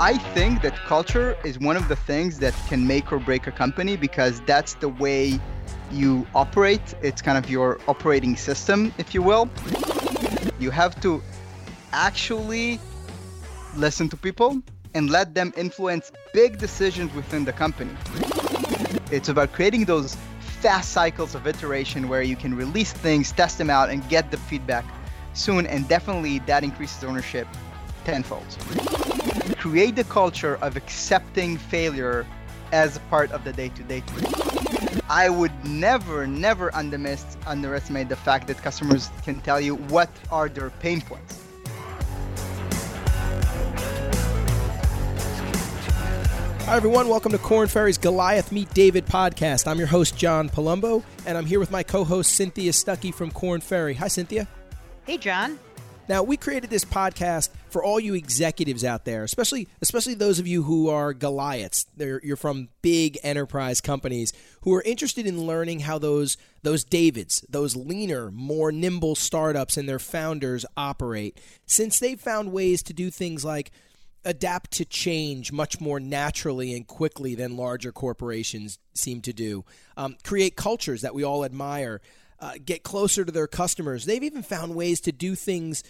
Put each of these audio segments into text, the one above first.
I think that culture is one of the things that can make or break a company because that's the way you operate. It's kind of your operating system, if you will. You have to actually listen to people and let them influence big decisions within the company. It's about creating those fast cycles of iteration where you can release things, test them out, and get the feedback soon. And definitely that increases ownership tenfold. Create the culture of accepting failure as part of the day to day. I would never, never underestimate the fact that customers can tell you what are their pain points. Hi, everyone. Welcome to Korn Ferry's Goliath Meet David podcast. I'm your host, John Palumbo, and I'm here with my co host, Cynthia Stuckey from Korn Ferry. Hi, Cynthia. Hey, John. Now, we created this podcast for all you executives out there, especially especially those of you who are Goliaths. They're, you're from big enterprise companies who are interested in learning how those those Davids, those leaner, more nimble startups and their founders operate. Since they've found ways to do things like adapt to change much more naturally and quickly than larger corporations seem to do. Um, create cultures that we all admire. Uh, get closer to their customers. They've even found ways to do things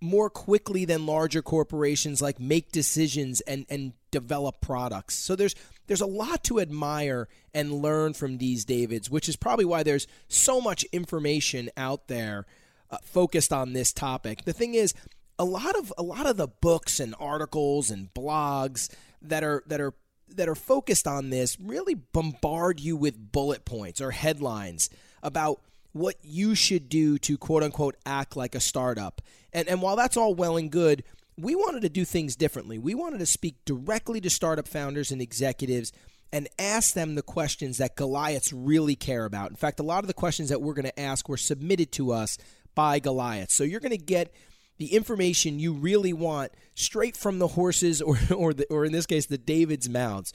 more quickly than larger corporations, like make decisions and and develop products. So there's there's a lot to admire and learn from these Davids, which is probably why there's so much information out there uh, focused on this topic. The thing is, a lot of a lot of the books and articles and blogs that are that are that are focused on this really bombard you with bullet points or headlines about what you should do to quote unquote act like a startup. And and while that's all well and good, we wanted to do things differently. We wanted to speak directly to startup founders and executives and ask them the questions that Goliaths really care about. In fact, a lot of the questions that we're going to ask were submitted to us by Goliath. So you're going to get the information you really want straight from the horses or or, the, or in this case the David's mouths.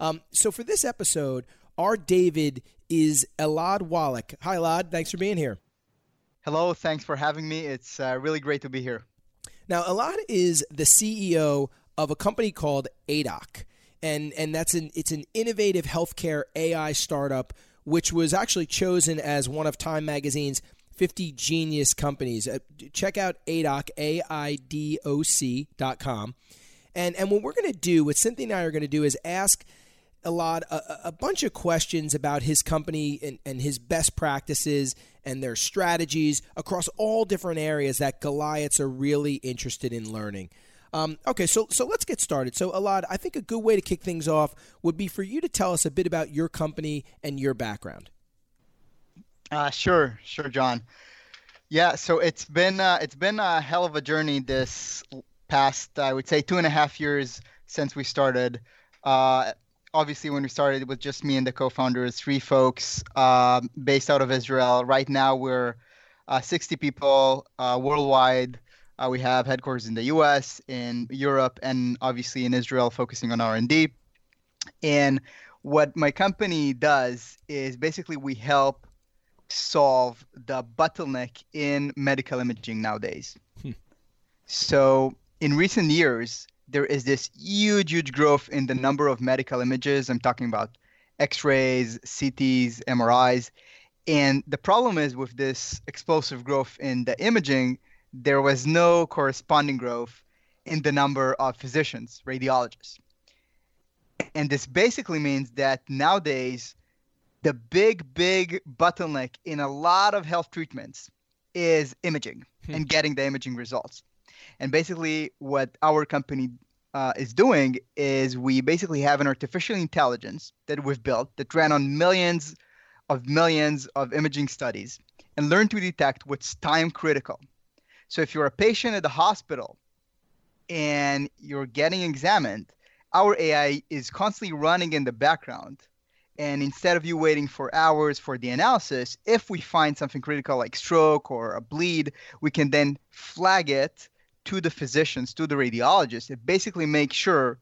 Um, so for this episode, our David is Elad Wallach. Hi, Elad. Thanks for being here. Hello. Thanks for having me. It's uh, really great to be here. Now, Elad is the CEO of a company called Aidoc, and and that's an it's an innovative healthcare AI startup which was actually chosen as one of Time Magazine's 50 genius companies. Uh, check out AIDOC, A I D O C dot com. And, and what we're going to do, what Cynthia and I are going to do, is ask Elad a, a bunch of questions about his company and, and his best practices and their strategies across all different areas that Goliaths are really interested in learning. Um, okay, so so let's get started. So, Elad, I think a good way to kick things off would be for you to tell us a bit about your company and your background. Uh, sure, sure, John. Yeah, so it's been uh, it's been a hell of a journey this past I would say two and a half years since we started. Uh, obviously, when we started, it was just me and the co-founders, three folks uh, based out of Israel. Right now, we're uh, 60 people uh, worldwide. Uh, we have headquarters in the U.S., in Europe, and obviously in Israel, focusing on R&D. And what my company does is basically we help solve the bottleneck in medical imaging nowadays. Hmm. So, in recent years, there is this huge, huge growth in the number of medical images. I'm talking about x rays, CTs, MRIs. And the problem is with this explosive growth in the imaging, there was no corresponding growth in the number of physicians, radiologists. And this basically means that nowadays, the big, big bottleneck in a lot of health treatments is imaging hmm. and getting the imaging results. And basically, what our company uh, is doing is we basically have an artificial intelligence that we've built that ran on millions of millions of imaging studies and learned to detect what's time critical. So if you're a patient at the hospital and you're getting examined, our AI is constantly running in the background and instead of you waiting for hours for the analysis, if we find something critical like stroke or a bleed, we can then flag it to the physicians, to the radiologists, it basically makes sure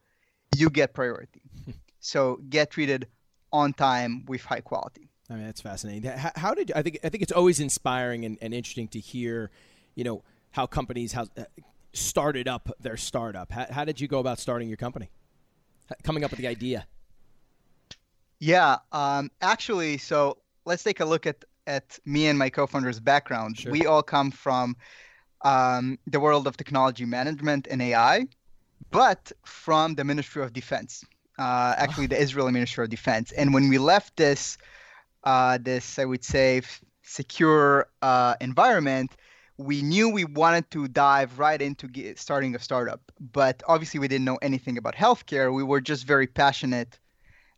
you get priority. so get treated on time with high quality. I mean, that's fascinating. How, how did I think? I think it's always inspiring and, and interesting to hear, you know, how companies, how uh, started up their startup. How, how did you go about starting your company? Coming up with the idea? Yeah, um, actually, so let's take a look at at me and my co-founder's background. Sure. We all come from um, the world of technology management and AI, but from the Ministry of Defense. Uh, actually, the Israeli Ministry of Defense. And when we left this, uh, this I would say, secure uh, environment, we knew we wanted to dive right into get, starting a startup. But obviously, we didn't know anything about healthcare. We were just very passionate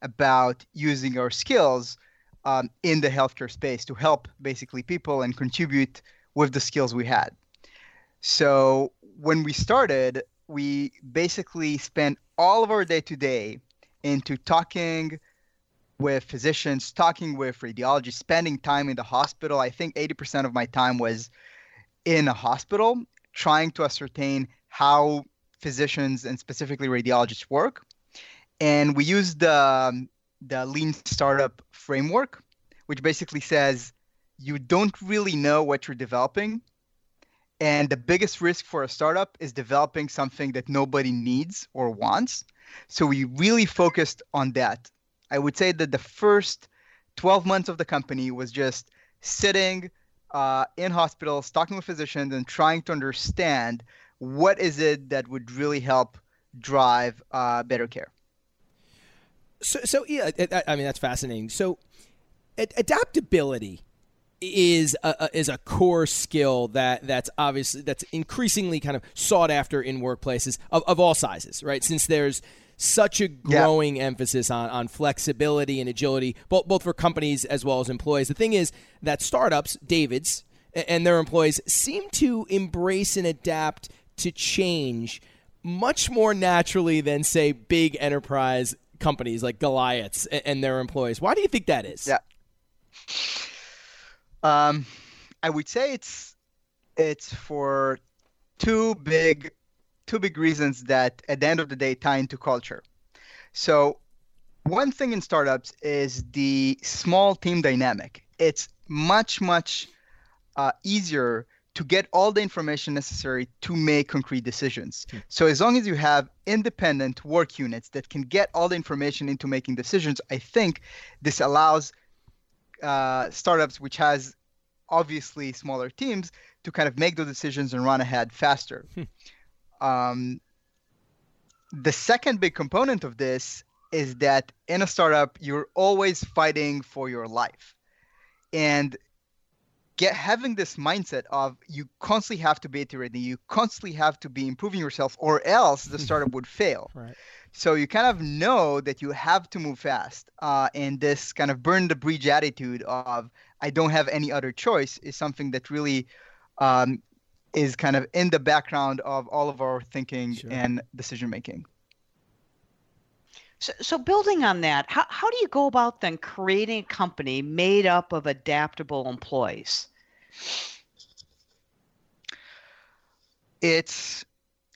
about using our skills um, in the healthcare space to help basically people and contribute with the skills we had. So when we started, we basically spent all of our day to day into talking with physicians, talking with radiologists, spending time in the hospital. I think 80% of my time was in a hospital trying to ascertain how physicians and specifically radiologists work and we used the um, the lean startup framework which basically says you don't really know what you're developing and the biggest risk for a startup is developing something that nobody needs or wants. So we really focused on that. I would say that the first 12 months of the company was just sitting uh, in hospitals talking with physicians and trying to understand what is it that would really help drive uh, better care. So, so yeah, I mean that's fascinating. So, adaptability is a, is a core skill that that's obviously that's increasingly kind of sought after in workplaces of, of all sizes, right? Since there's such a growing yeah. emphasis on, on flexibility and agility, both both for companies as well as employees. The thing is that startups, David's, and their employees seem to embrace and adapt to change much more naturally than say big enterprise companies like Goliaths and their employees. Why do you think that is? Yeah. Um, I would say it's it's for two big two big reasons that at the end of the day tie into culture. So one thing in startups is the small team dynamic. It's much much uh, easier to get all the information necessary to make concrete decisions. Hmm. So as long as you have independent work units that can get all the information into making decisions, I think this allows uh, startups which has obviously smaller teams to kind of make those decisions and run ahead faster. Hmm. Um, the second big component of this is that in a startup, you're always fighting for your life. And get having this mindset of you constantly have to be iterating, you constantly have to be improving yourself, or else the startup would fail. Right. So you kind of know that you have to move fast, uh, and this kind of burn the bridge attitude of I don't have any other choice is something that really um, is kind of in the background of all of our thinking sure. and decision making. So, so building on that, how, how do you go about then creating a company made up of adaptable employees? It's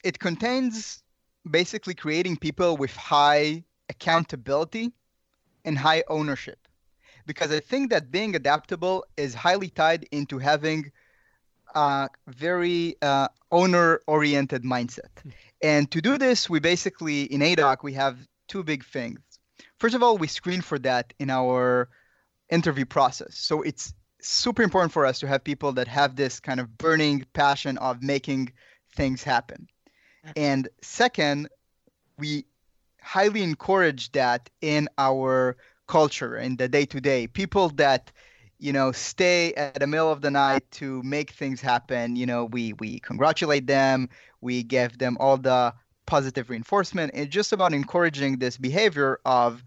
it contains basically creating people with high accountability and high ownership. Because I think that being adaptable is highly tied into having a very uh, owner oriented mindset. Hmm. And to do this, we basically, in Aidoc, we have two big things. First of all, we screen for that in our interview process. So it's super important for us to have people that have this kind of burning passion of making things happen. And second, we highly encourage that in our culture in the day to day. People that you know stay at the middle of the night to make things happen you know we we congratulate them we give them all the positive reinforcement. It's just about encouraging this behavior of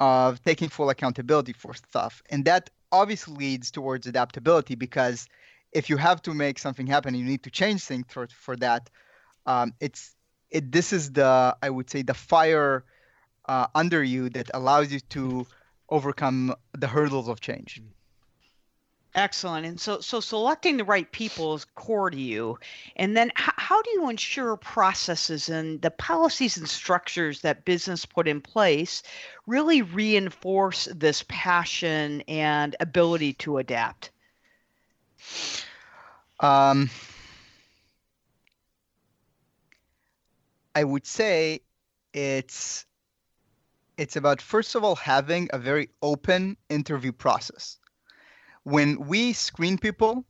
of taking full accountability for stuff, and that obviously leads towards adaptability because if you have to make something happen, you need to change things for for that. Um, it's it. This is the I would say the fire uh, under you that allows you to overcome the hurdles of change. Excellent. And so, so selecting the right people is core to you. And then, h- how do you ensure processes and the policies and structures that business put in place really reinforce this passion and ability to adapt? Um, I would say it's it's about first of all having a very open interview process. When we screen people,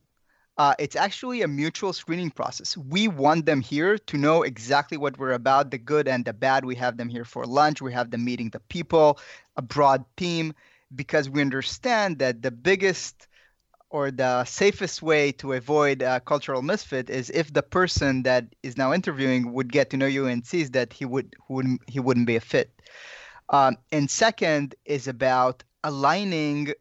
uh, it's actually a mutual screening process. We want them here to know exactly what we're about, the good and the bad. We have them here for lunch. We have them meeting the people, a broad team, because we understand that the biggest or the safest way to avoid a cultural misfit is if the person that is now interviewing would get to know you and sees that he would wouldn't he wouldn't be a fit. Um, and second is about aligning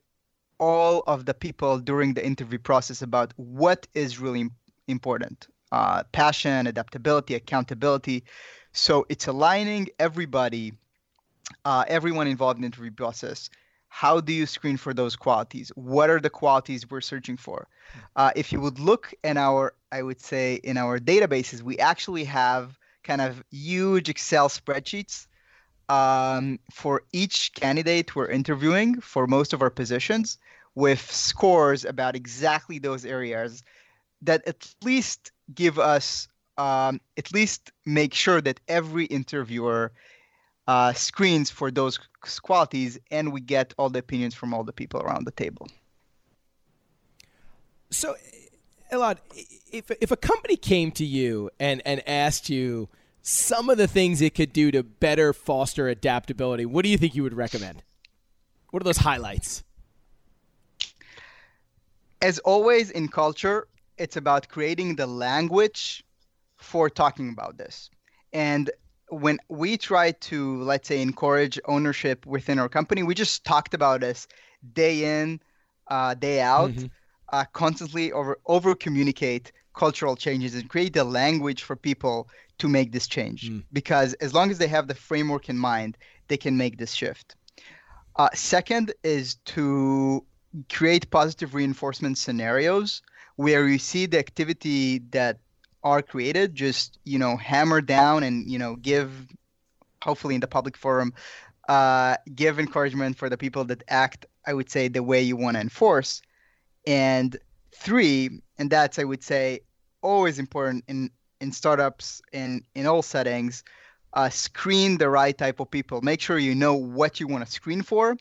all of the people during the interview process about what is really important uh, passion, adaptability, accountability. So it's aligning everybody, uh, everyone involved in the interview process. How do you screen for those qualities? What are the qualities we're searching for? Uh, if you would look in our, I would say, in our databases, we actually have kind of huge Excel spreadsheets um, for each candidate we're interviewing for most of our positions with scores about exactly those areas that at least give us um, at least make sure that every interviewer uh, screens for those qualities and we get all the opinions from all the people around the table so elad if, if a company came to you and, and asked you some of the things it could do to better foster adaptability, what do you think you would recommend? What are those highlights? As always in culture, it's about creating the language for talking about this. And when we try to, let's say, encourage ownership within our company, we just talked about this day in, uh, day out, mm-hmm. uh, constantly over over communicate cultural changes and create the language for people to make this change mm. because as long as they have the framework in mind they can make this shift uh, second is to create positive reinforcement scenarios where you see the activity that are created just you know hammer down and you know give hopefully in the public forum uh, give encouragement for the people that act i would say the way you want to enforce and three and that's i would say always important in in startups in in all settings uh, screen the right type of people make sure you know what you want to screen for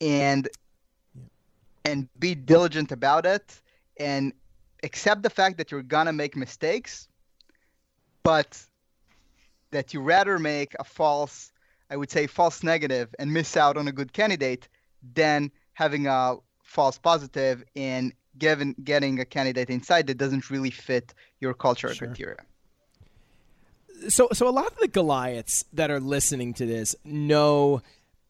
and yeah. and be diligent about it and accept the fact that you're gonna make mistakes but that you rather make a false i would say false negative and miss out on a good candidate than having a false positive and given getting a candidate inside that doesn't really fit your culture sure. criteria. So, so a lot of the Goliaths that are listening to this know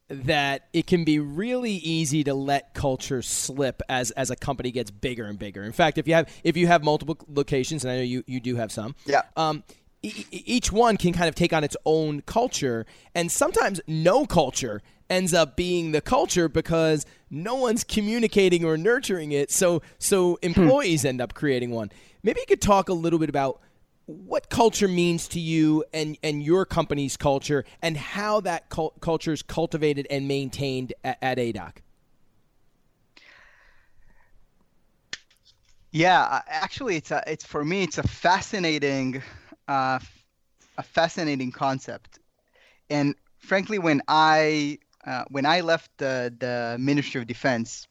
that it can be really easy to let culture slip as as a company gets bigger and bigger. In fact, if you have if you have multiple locations, and I know you you do have some, yeah. Um, each one can kind of take on its own culture, and sometimes no culture ends up being the culture because no one's communicating or nurturing it. So so hmm. employees end up creating one. Maybe you could talk a little bit about what culture means to you and, and your company's culture and how that cult- culture is cultivated and maintained at, at Aidoc. Yeah, actually, it's a, it's for me, it's a fascinating, uh, a fascinating concept, and frankly, when I uh, when I left the, the Ministry of Defense,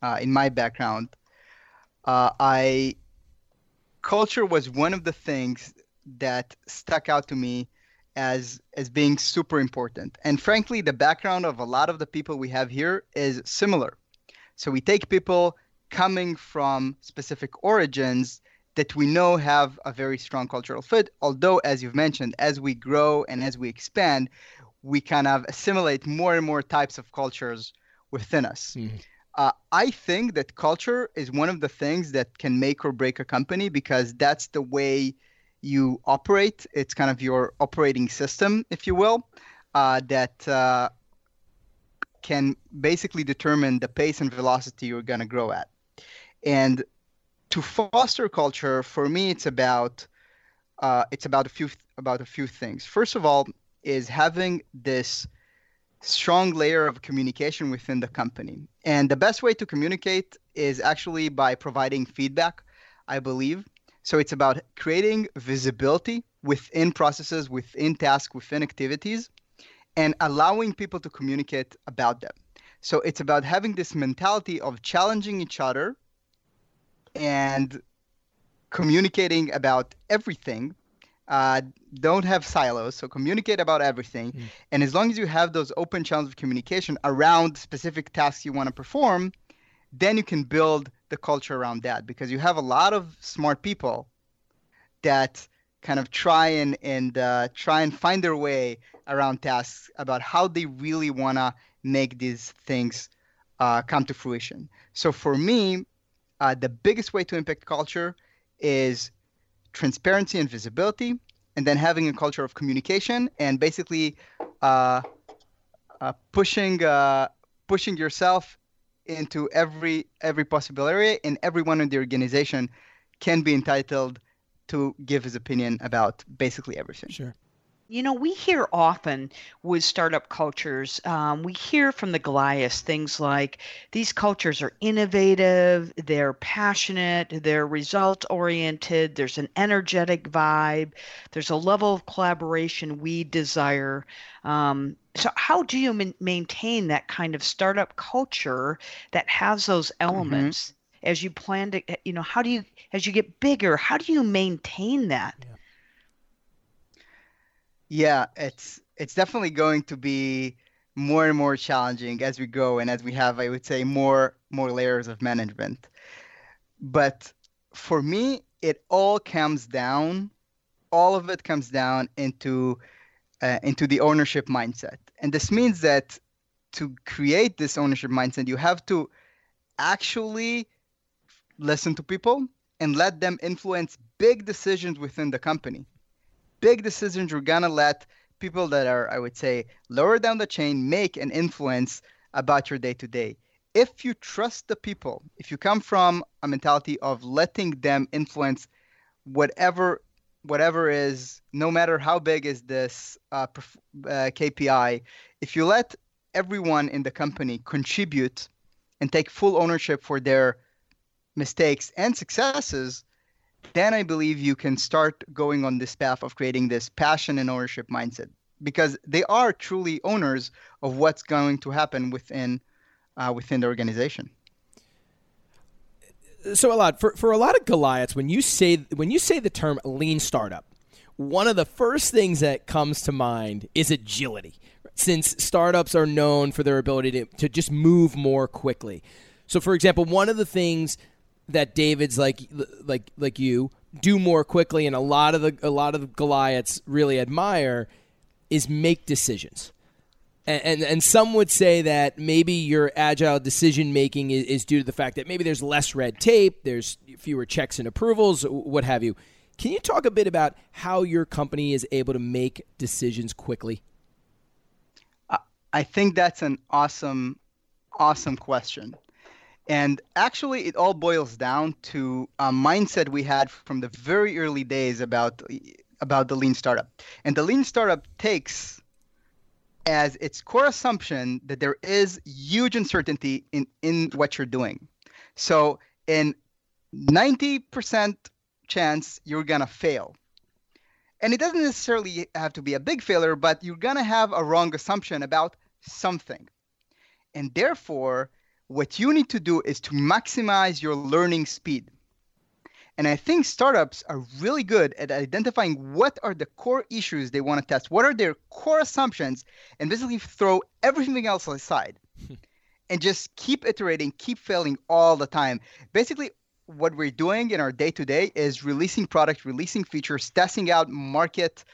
uh, in my background, uh, I culture was one of the things that stuck out to me as as being super important. And frankly, the background of a lot of the people we have here is similar. So we take people coming from specific origins that we know have a very strong cultural fit. Although, as you've mentioned, as we grow and as we expand, we kind of assimilate more and more types of cultures within us. Mm-hmm. Uh, I think that culture is one of the things that can make or break a company because that's the way you operate. It's kind of your operating system, if you will, uh, that uh, can basically determine the pace and velocity you're going to grow at. And to foster culture, for me, it's about uh, it's about a few about a few things. First of all, is having this strong layer of communication within the company. And the best way to communicate is actually by providing feedback, I believe. So it's about creating visibility within processes, within tasks, within activities, and allowing people to communicate about them. So it's about having this mentality of challenging each other and communicating about everything. Uh, don't have silos, so communicate about everything. Mm. And as long as you have those open channels of communication around specific tasks you want to perform, then you can build the culture around that because you have a lot of smart people that kind of try and and uh, try and find their way around tasks about how they really want to make these things uh, come to fruition. So for me, uh, the biggest way to impact culture is transparency and visibility, and then having a culture of communication and basically uh, uh, pushing uh, pushing yourself into every every possible area, and everyone in the organization can be entitled to give his opinion about basically everything. Sure. You know, we hear often with startup cultures, um, we hear from the Goliaths things like these cultures are innovative, they're passionate, they're result oriented, there's an energetic vibe, there's a level of collaboration we desire. Um, so, how do you maintain that kind of startup culture that has those mm-hmm. elements? Mm-hmm as you plan to you know how do you as you get bigger how do you maintain that yeah. Yeah, it's it's definitely going to be more and more challenging as we go and as we have, I would say, more more layers of management. But for me, it all comes down, all of it comes down into uh, into the ownership mindset, and this means that to create this ownership mindset, you have to actually listen to people and let them influence big decisions within the company big decisions you're gonna let people that are, I would say, lower down the chain make an influence about your day to day. If you trust the people, if you come from a mentality of letting them influence whatever whatever is, no matter how big is this uh, uh, KPI, if you let everyone in the company contribute and take full ownership for their mistakes and successes, then I believe you can start going on this path of creating this passion and ownership mindset because they are truly owners of what's going to happen within uh, within the organization. So a lot for for a lot of Goliaths, when you say when you say the term lean startup, one of the first things that comes to mind is agility, since startups are known for their ability to, to just move more quickly. So, for example, one of the things that David's like like like you do more quickly, and a lot of the a lot of Goliaths really admire is make decisions. And, and, and some would say that maybe your agile decision making is, is due to the fact that maybe there's less red tape, there's fewer checks and approvals, what have you. Can you talk a bit about how your company is able to make decisions quickly? I think that's an awesome, awesome question. And actually, it all boils down to a mindset we had from the very early days about about the lean startup. And the lean startup takes as its core assumption that there is huge uncertainty in, in what you're doing. So in 90% chance you're gonna fail. And it doesn't necessarily have to be a big failure, but you're gonna have a wrong assumption about something. And therefore, what you need to do is to maximize your learning speed. And I think startups are really good at identifying what are the core issues they want to test, what are their core assumptions, and basically throw everything else aside and just keep iterating, keep failing all the time. Basically, what we're doing in our day to day is releasing product, releasing features, testing out market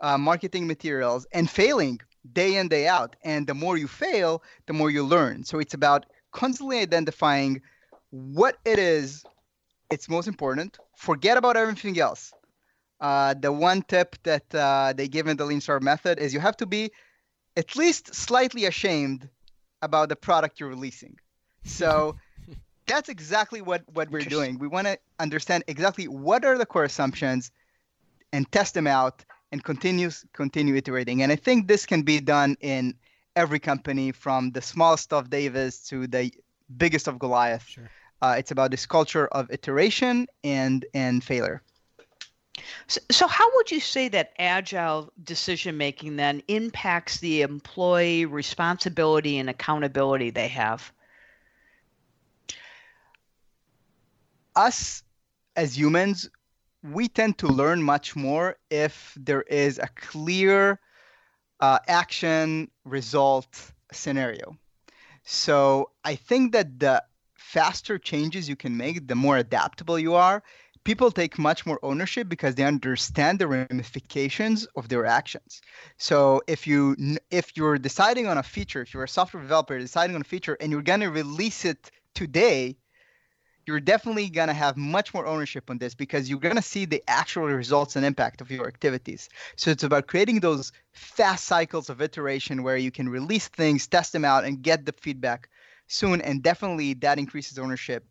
uh, marketing materials, and failing day in day out. And the more you fail, the more you learn. So it's about constantly identifying what it is it's most important. Forget about everything else. Uh, the one tip that uh, they give in the lean startup method is you have to be at least slightly ashamed about the product you're releasing. So that's exactly what, what we're doing. We want to understand exactly what are the core assumptions and test them out and continue continue iterating. And i think this can be done in every company from the smallest of Davis to the biggest of Goliath. Sure. Uh, it's about this culture of iteration and and failure. So, so, how would you say that agile decision making then impacts the employee responsibility and accountability they have? Us as humans, we tend to learn much more if there is a clear uh, action result scenario. So I think that the faster changes you can make, the more adaptable you are. People take much more ownership because they understand the ramifications of their actions. So if you if you're deciding on a feature, if you're a software developer deciding on a feature and you're going to release it today, you're definitely going to have much more ownership on this because you're going to see the actual results and impact of your activities. So it's about creating those fast cycles of iteration where you can release things, test them out, and get the feedback soon. And definitely that increases ownership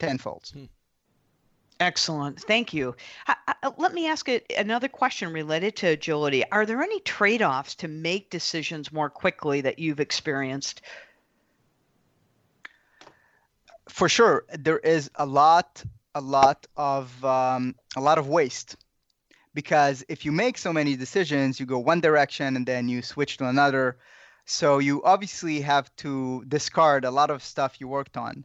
tenfold. Hmm. Excellent. Thank you. let me ask another question related to agility. Are there any trade offs to make decisions more quickly that you've experienced? For sure there is a lot a lot of um, a lot of waste. Because if you make so many decisions you go one direction and then you switch to another. So you obviously have to discard a lot of stuff you worked on.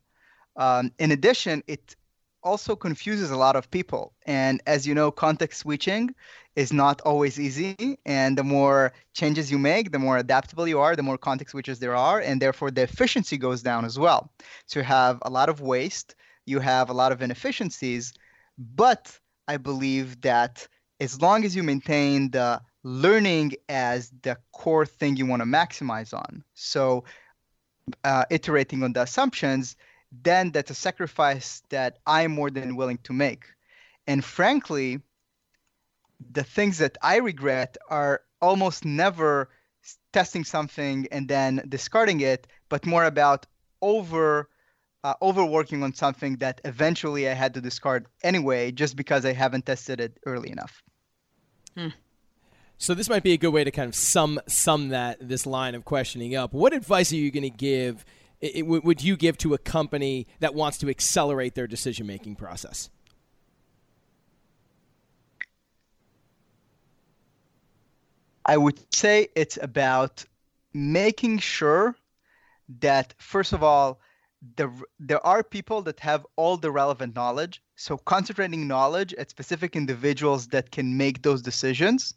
Um, in addition it also confuses a lot of people and as you know context switching is not always easy. And the more changes you make, the more adaptable you are, the more context switches there are, and therefore the efficiency goes down as well. So you have a lot of waste, you have a lot of inefficiencies, but I believe that as long as you maintain the learning as the core thing you want to maximize on, so uh, iterating on the assumptions, then that's a sacrifice that I'm more than willing to make. And frankly, the things that I regret are almost never testing something and then discarding it, but more about over uh, overworking on something that eventually I had to discard anyway, just because I haven't tested it early enough. Hmm. So this might be a good way to kind of sum sum that this line of questioning up. What advice are you going to give? It, would you give to a company that wants to accelerate their decision making process? I would say it's about making sure that first of all, the, there are people that have all the relevant knowledge. So concentrating knowledge at specific individuals that can make those decisions.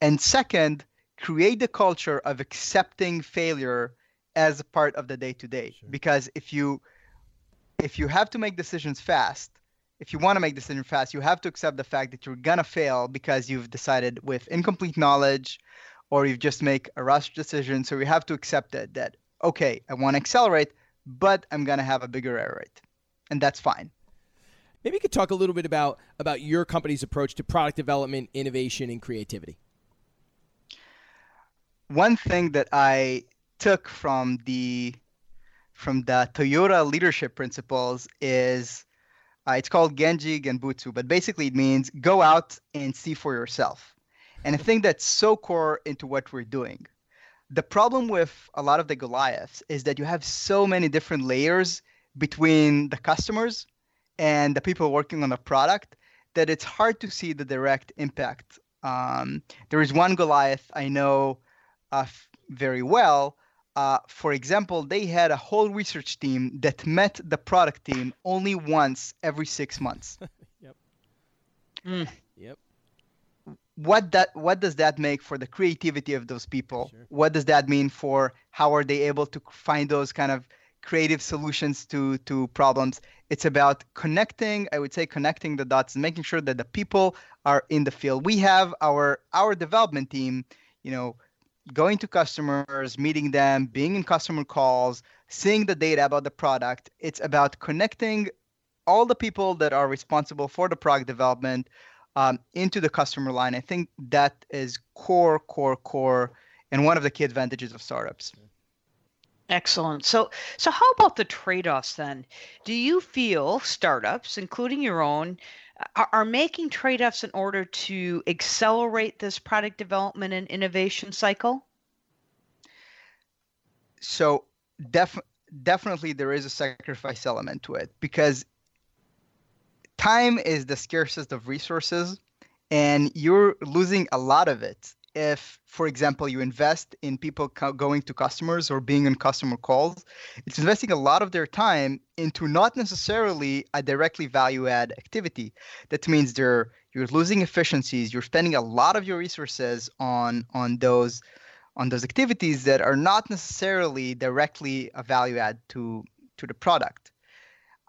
And second, create the culture of accepting failure as a part of the day to day. Because if you if you have to make decisions fast, if you want to make decisions fast, you have to accept the fact that you're gonna fail because you've decided with incomplete knowledge, or you've just make a rush decision. So you have to accept it that okay, I want to accelerate, but I'm gonna have a bigger error rate, and that's fine. Maybe you could talk a little bit about about your company's approach to product development, innovation, and creativity. One thing that I took from the from the Toyota leadership principles is uh, it's called Genchi Genbutsu, but basically it means go out and see for yourself. And I think that's so core into what we're doing. The problem with a lot of the Goliaths is that you have so many different layers between the customers and the people working on the product that it's hard to see the direct impact. Um, there is one Goliath I know uh, very well uh, for example, they had a whole research team that met the product team only once every six months. yep. Mm. Yep. What that what does that make for the creativity of those people? Sure. What does that mean for how are they able to find those kind of creative solutions to to problems? It's about connecting. I would say connecting the dots and making sure that the people are in the field. We have our our development team. You know going to customers, meeting them, being in customer calls, seeing the data about the product. It's about connecting all the people that are responsible for the product development um, into the customer line. I think that is core, core, core, and one of the key advantages of startups. Excellent. So, so how about the trade-offs then? Do you feel startups, including your own, are, making trade-offs in order to accelerate this product development and innovation cycle? So def- definitely there is a sacrifice element to it because time is the scarcest of resources and you're losing a lot of it if for example you invest in people co- going to customers or being on customer calls it's investing a lot of their time into not necessarily a directly value add activity. That means they're you're losing efficiencies you're spending a lot of your resources on on those on those activities that are not necessarily directly a value add to to the product.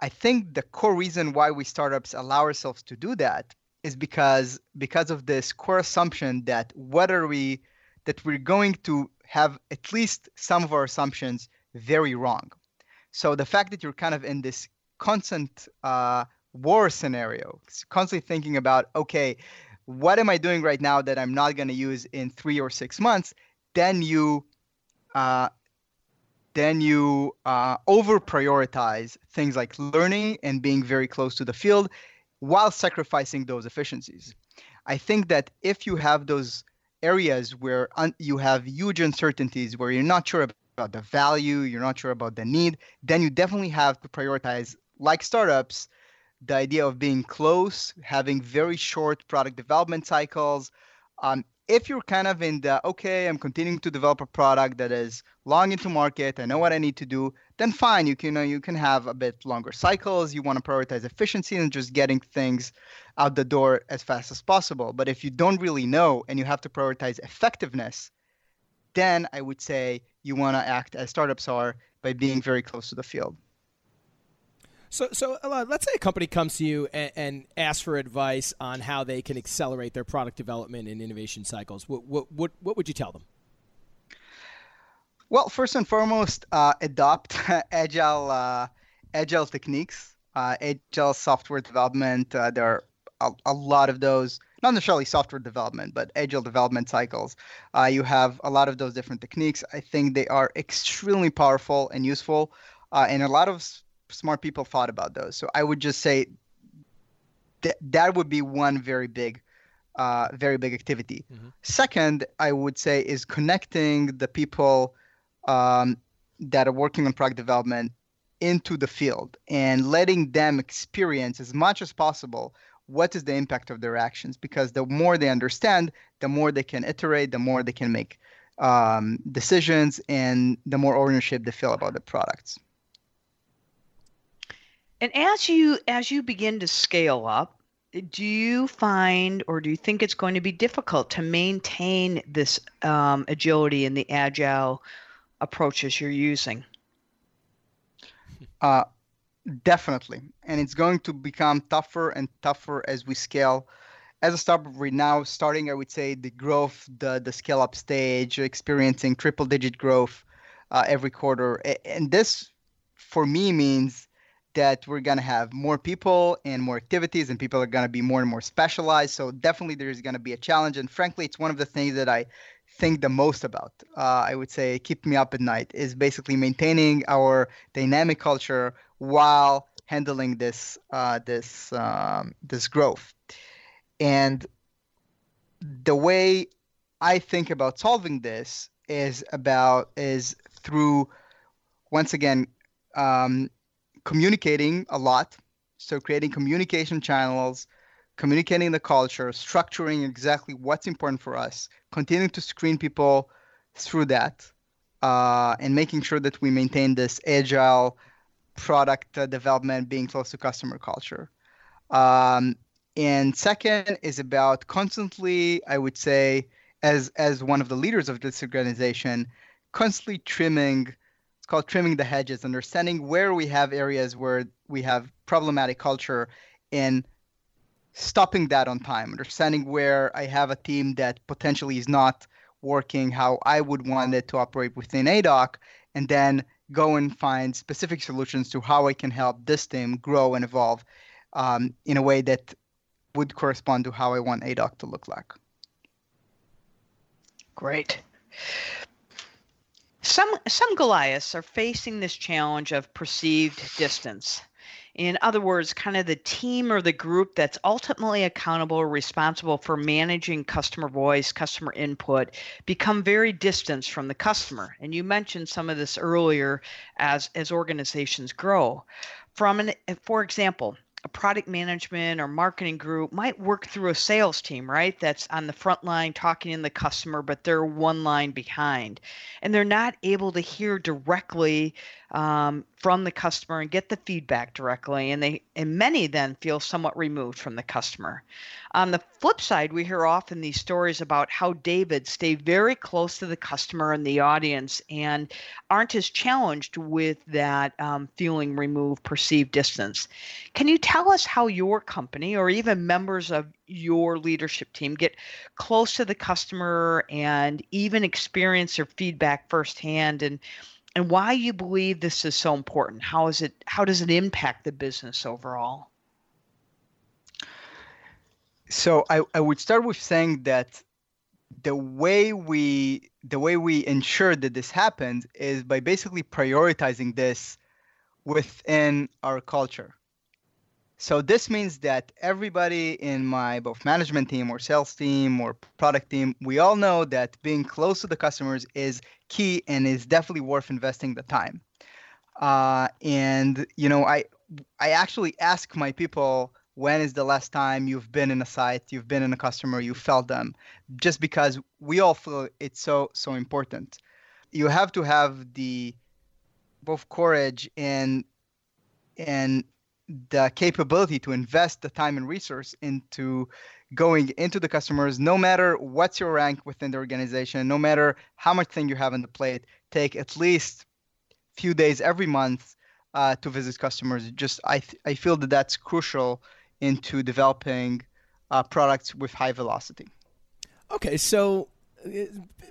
I think the core reason why we startups allow ourselves to do that is because because of this core assumption that whether we that we're going to have at least some of our assumptions very wrong. So the fact that you're kind of in this constant uh, war scenario, constantly thinking about, okay, what am I doing right now that I'm not going to use in three or six months? Then you, uh, then you uh, over prioritize things like learning and being very close to the field, while sacrificing those efficiencies. I think that if you have those areas where un- you have huge uncertainties, where you're not sure about the value, you're not sure about the need, then you definitely have to prioritize, like startups, the idea of being close, having very short product development cycles. Um, if you're kind of in the okay, I'm continuing to develop a product that is long into market, I know what I need to do, then fine, you can uh, you can have a bit longer cycles. You want to prioritize efficiency and just getting things out the door as fast as possible. But if you don't really know and you have to prioritize effectiveness, then I would say you want to act as startups are by being very close to the field. So, so let's say a company comes to you and, and, asks for advice on how they can accelerate their product development and innovation cycles. What, what, what, what would you tell them? Well, first and foremost, uh, adopt agile uh, agile techniques, uh, agile software development. Uh, there are a, a, lot of those, not necessarily software development, but agile development cycles. Uh, you have a lot of those different techniques. I think they are extremely powerful and useful, uh, and a lot of smart people thought about those. So I would just say that that would be one very big uh, very big activity. Mm-hmm. Second, I would say is connecting the people um, that are working on product development into the field and letting them experience as much as possible what is the impact of their actions because the more they understand the more they can iterate the more they can make um, decisions and the more ownership they feel about the products and as you as you begin to scale up do you find or do you think it's going to be difficult to maintain this um, agility and the agile approaches you're using? Uh, definitely. And it's going to become tougher and tougher as we scale. As a startup, we're now starting, I would say, the growth, the, the scale up stage, experiencing triple digit growth uh, every quarter. And this, for me, means that we're going to have more people and more activities and people are going to be more and more specialized so definitely there's going to be a challenge and frankly it's one of the things that i think the most about, uh, I would say, keep me up at night, is basically maintaining our dynamic culture while handling this uh, this um, this growth. And the way I think about solving this is about is through once again um, communicating a lot. So creating communication channels communicating the culture, structuring exactly what's important for us, continuing to screen people through that, uh, and making sure that we maintain this agile product uh, development, being close to customer culture. Um, and second is about constantly, I would say, as as one of the leaders of this organization, constantly trimming. Called trimming the hedges, understanding where we have areas where we have problematic culture, and stopping that on time, understanding where I have a team that potentially is not working how I would want it to operate within Aidoc, and then go and find specific solutions to how I can help this team grow and evolve um, in a way that would correspond to how I want Aidoc to look like. Great. Some some Goliaths are facing this challenge of perceived distance. In other words, kind of the team or the group that's ultimately accountable or responsible for managing customer voice, customer input, become very distant from the customer. And you mentioned some of this earlier as, as organizations grow. From an, for example, a product management or marketing group might work through a sales team, right? That's on the front line talking to the customer, but they're one line behind. And they're not able to hear directly um, from the customer and get the feedback directly. And they and many then feel somewhat removed from the customer. On the flip side, we hear often these stories about how David stay very close to the customer and the audience and aren't as challenged with that um, feeling removed, perceived distance. Can you tell us how your company or even members of your leadership team get close to the customer and even experience their feedback firsthand and and why you believe this is so important? How is it how does it impact the business overall? So I, I would start with saying that the way we the way we ensure that this happens is by basically prioritizing this within our culture. So this means that everybody in my both management team or sales team or product team, we all know that being close to the customers is key and is definitely worth investing the time. Uh, and you know, I I actually ask my people when is the last time you've been in a site you've been in a customer you felt them just because we all feel it's so so important you have to have the both courage and and the capability to invest the time and resource into going into the customers no matter what's your rank within the organization no matter how much thing you have on the plate take at least few days every month uh, to visit customers just i th- i feel that that's crucial into developing uh, products with high velocity. Okay, so Uh,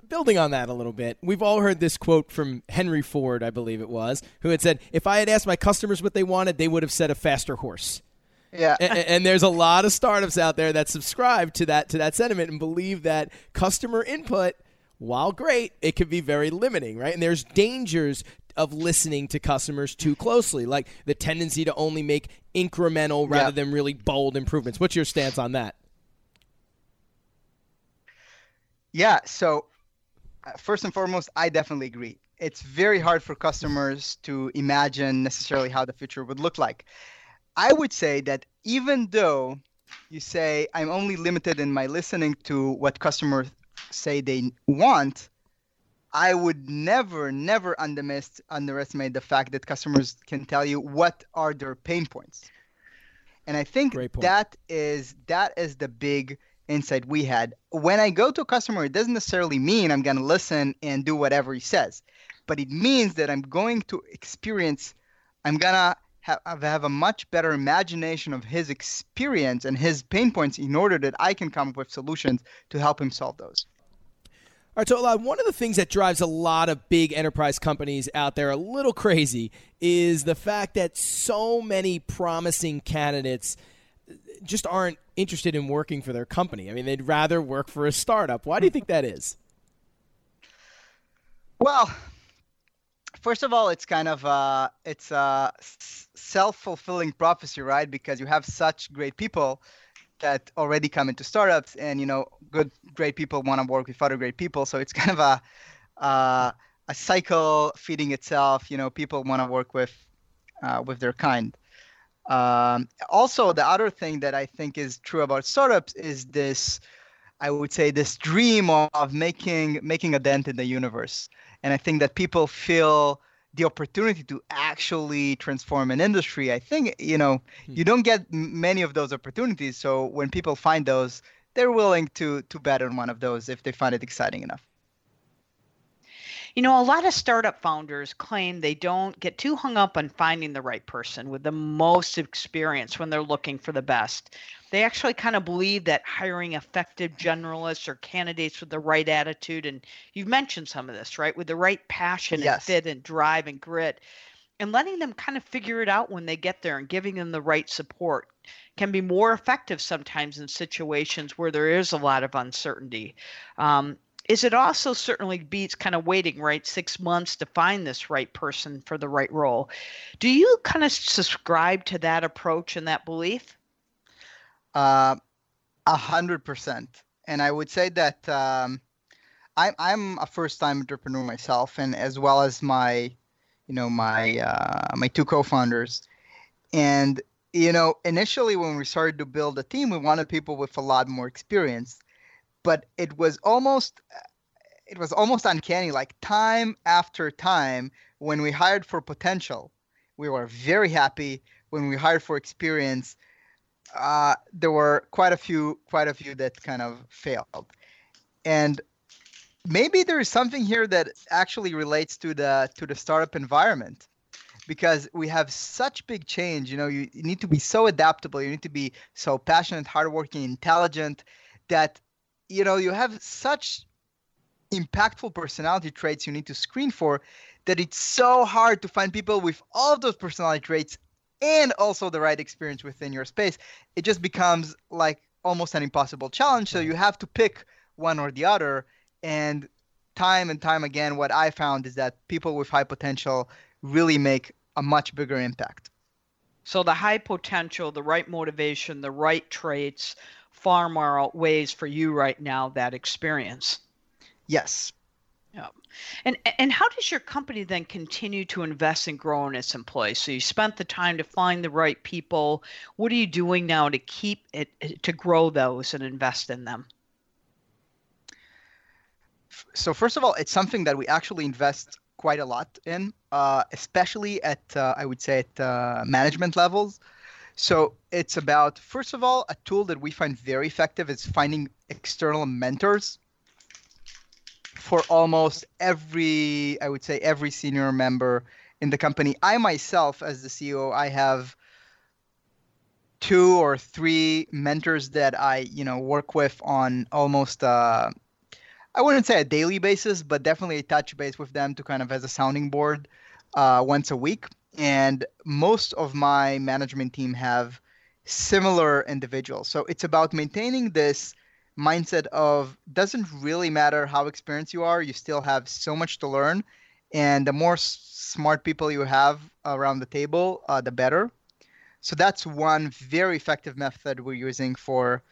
building on that a little bit, we've all heard this quote from Henry Ford, I believe it was, who had said, If I had asked my customers what they wanted, they would have said a faster horse. Yeah. and, and, there's a lot of startups out there that subscribe to that to that sentiment and believe that customer input, while great, it can be very limiting, right? And there's dangers of listening to customers too closely, like the tendency to only make incremental rather yeah. than really bold improvements. What's your stance on that? Yeah, so uh, first and foremost, I definitely agree. It's very hard for customers to imagine necessarily how the future would look like. I would say that even though you say I'm only limited in my listening to what customers say they want, I would never, never underestimate the fact that customers can tell you what are their pain points. And I think that is that is the big insight we had. When I go to a customer, it doesn't necessarily mean I'm going to listen and do whatever he says, but it means that I'm going to experience, I'm going to have, have a much better imagination of his experience and his pain points in order that I can come up with solutions to help him solve those. All right, so one of the things that drives a lot of big enterprise companies out there a little crazy is the fact that so many promising candidates just aren't interested in working for their company. I mean, they'd rather work for a startup. Why do you think that is? Well, first of all, it's kind of uh, it's a self-fulfilling prophecy, right? Because you have such great people that already come into startups and you know good great people want to work with other great people so it's kind of a uh, a cycle feeding itself you know people want to work with uh, with their kind um, also the other thing that i think is true about startups is this i would say this dream of making making a dent in the universe. And i think that people feel the opportunity to actually transform an industry. I think you know hmm. you don't get many of those opportunities. So when people find those they're willing to to bet on one of those if they find it exciting enough you know, a lot of startup founders claim they don't get too hung up on finding the right person with the most experience when they're looking for the best. They actually kind of believe that hiring effective generalists or candidates with the right attitude, and you've mentioned some of this, right? With the right passion yes. and fit and drive and grit, and letting them kind of figure it out when they get there and giving them the right support can be more effective sometimes in situations where there is a lot of uncertainty. Um, is it also certainly beats kind of waiting right six months to find this right person for the right role. Do you kind of subscribe to that approach and that belief? Uh, a hundred percent. And i would say that um, I'm, I'm a first time entrepreneur myself and as well as my you know my uh, my two co-founders. And you know, initially when we started to build a team, we wanted people with a lot more experience, but it was almost it was almost uncanny. Like time after time, when we hired for potential, we were very happy. When we hired for experience, uh, there were quite a few quite a few that kind of failed, and maybe there is something here that actually relates to the to the startup environment because we have such big change you know you, you, need to be so adaptable you need to be so passionate hardworking intelligent that you know you have such impactful personality traits you need to screen for that it's so hard to find people with all of those personality traits and also the right experience within your space. It just becomes like almost an impossible challenge. So you have to pick one or the other. And time and time again, what I found is that people with high potential really make a much bigger impact. So the high potential, the right motivation, the right traits far more outweighs for you right now that experience. Yes. Yeah. And and how does your company then continue to invest and grow in its employees? So you spent the time to find the right people. What are you doing now to keep it to grow those and invest in them? so first of all, it's something that we actually invest quite a lot in, uh, especially at uh, I would say at uh, management levels. So it's about first of all a tool that we find very effective is finding external mentors for almost every I would say every senior member in the company. I myself, as the CEO, I have two or three mentors that I you know work with on almost uh, I wouldn't say a daily basis, but definitely a touch base with them to kind of as a sounding board uh, once a week. And most of my management team have similar individuals. So it's about maintaining this mindset of doesn't really matter how experienced you are, you still have so much to learn. And the more s- smart people you have around the table, uh, the better. So that's one very effective method we're using for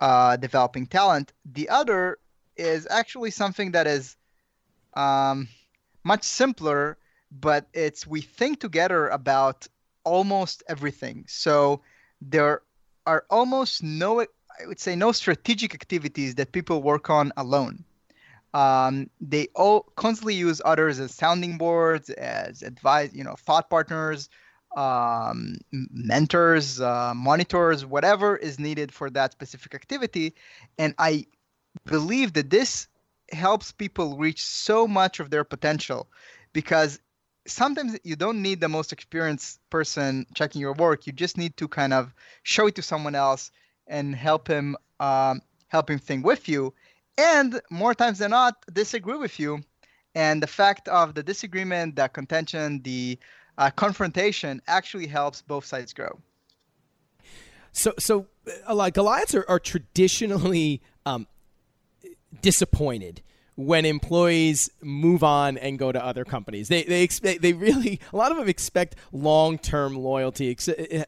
uh, developing talent. The other is actually something that is um, much simpler, but it's we think together about almost everything. So there are almost no, I would say, no strategic activities that people work on alone. Um, they all constantly use others as sounding boards, as advice, you know, thought partners, um, mentors, uh, monitors, whatever is needed for that specific activity. And I believe that this helps people reach so much of their potential because sometimes you don't need the most experienced person checking your work. You just need to kind of show it to someone else and help him um, help him think with you. And more times than not disagree with you. And the fact of the disagreement the contention the uh, confrontation actually helps both sides grow. So so uh, like goliaths are, are traditionally um, disappointed when employees move on and go to other companies. They they expect they really a lot of them expect long term loyalty. Eh, eh,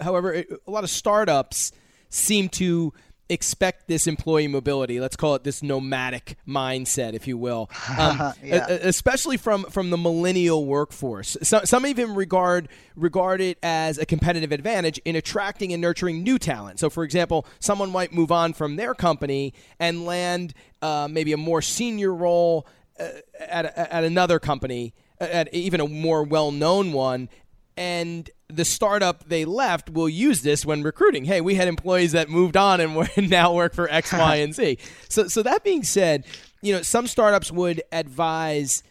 however, a lot of startups seem to expect this employee mobility. Let's call it this nomadic mindset, if you will, um, yeah. especially from from the millennial workforce. So, some even regard regard it as a competitive advantage in attracting and nurturing new talent. So, for example, someone might move on from their company and land uh, maybe a more senior role uh, at at another company. At even a more well known one, and the startup they left will use this when recruiting. Hey, we had employees that moved on and now work for X, Y, and Z. So, so that being said, you know, some startups would advise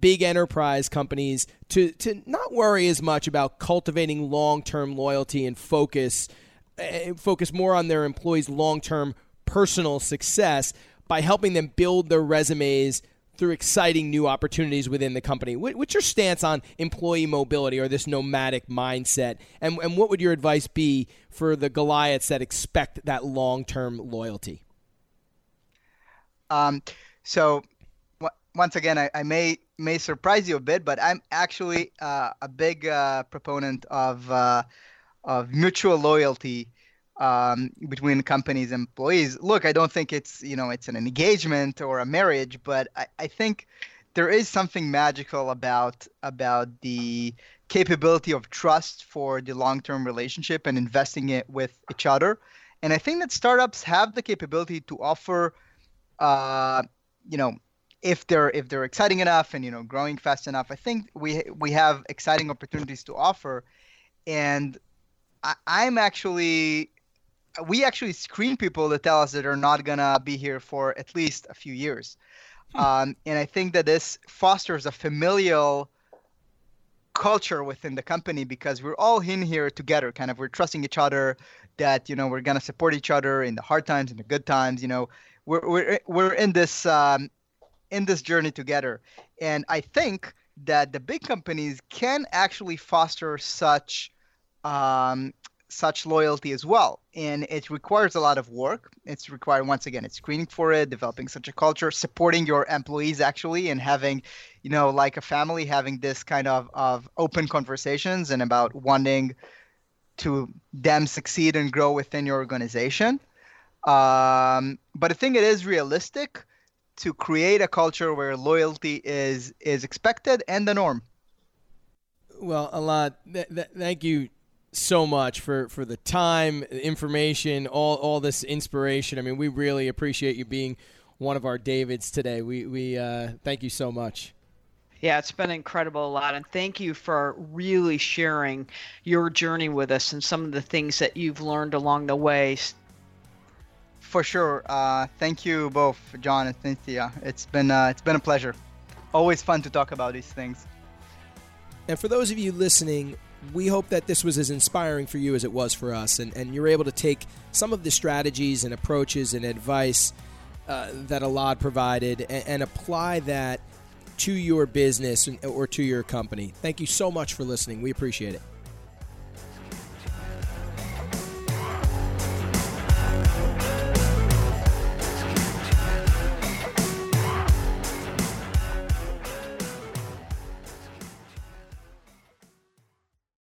big enterprise companies to to not worry as much about cultivating long-term loyalty and focus uh, focus more on their employees' long-term personal success by helping them build their resumes through exciting new opportunities within the company. What's your stance on employee mobility or this nomadic mindset? And, and what would your advice be for the Goliaths that expect that long term loyalty? Um, so, w- once again, I, I, may may surprise you a bit, but I'm actually uh, a big uh, proponent of uh, of mutual loyalty um, between companies and employees. Look, I don't think it's you know it's an engagement or a marriage, but I, I think there is something magical about about the capability of trust for the long-term relationship and investing it with each other. And I think that startups have the capability to offer, uh, you know, if they're if they're exciting enough and you know growing fast enough, I think we we have exciting opportunities to offer. And I, I'm actually we actually screen people that tell us that they're not gonna be here for at least a few years. Hmm. Um, and I think that this fosters a familial culture within the company because we're all in here together kind of we're trusting each other that you know we're going to support each other in the hard times and the good times you know we're we're, we're in this um, in this journey together and i think that the big companies can actually foster such um, such loyalty as well. And it requires a lot of work. It's required, once again, it's screening for it, developing such a culture, supporting your employees actually, and having, you know, like a family, having this kind of, of open conversations and about wanting to them succeed and grow within your organization. Um, but I think it is realistic to create a culture where loyalty is is expected and the norm. Well, Elad, th- th- thank you so much for, for the time, information, all, all this inspiration. I mean, we really appreciate you being one of our Davids today. We, we uh, thank you so much. Yeah, it's been incredible, Elad, and thank you for really sharing your journey with us and some of the things that you've learned along the way. For sure. Uh, thank you both, John and Cynthia. It's been uh, it's been a pleasure. Always fun to talk about these things. And for those of you listening, we hope that this was as inspiring for you as it was for us, and, and you're able to take some of the strategies and approaches and advice uh, that Elad provided and, and apply that to your business or to your company. Thank you so much for listening. We appreciate it.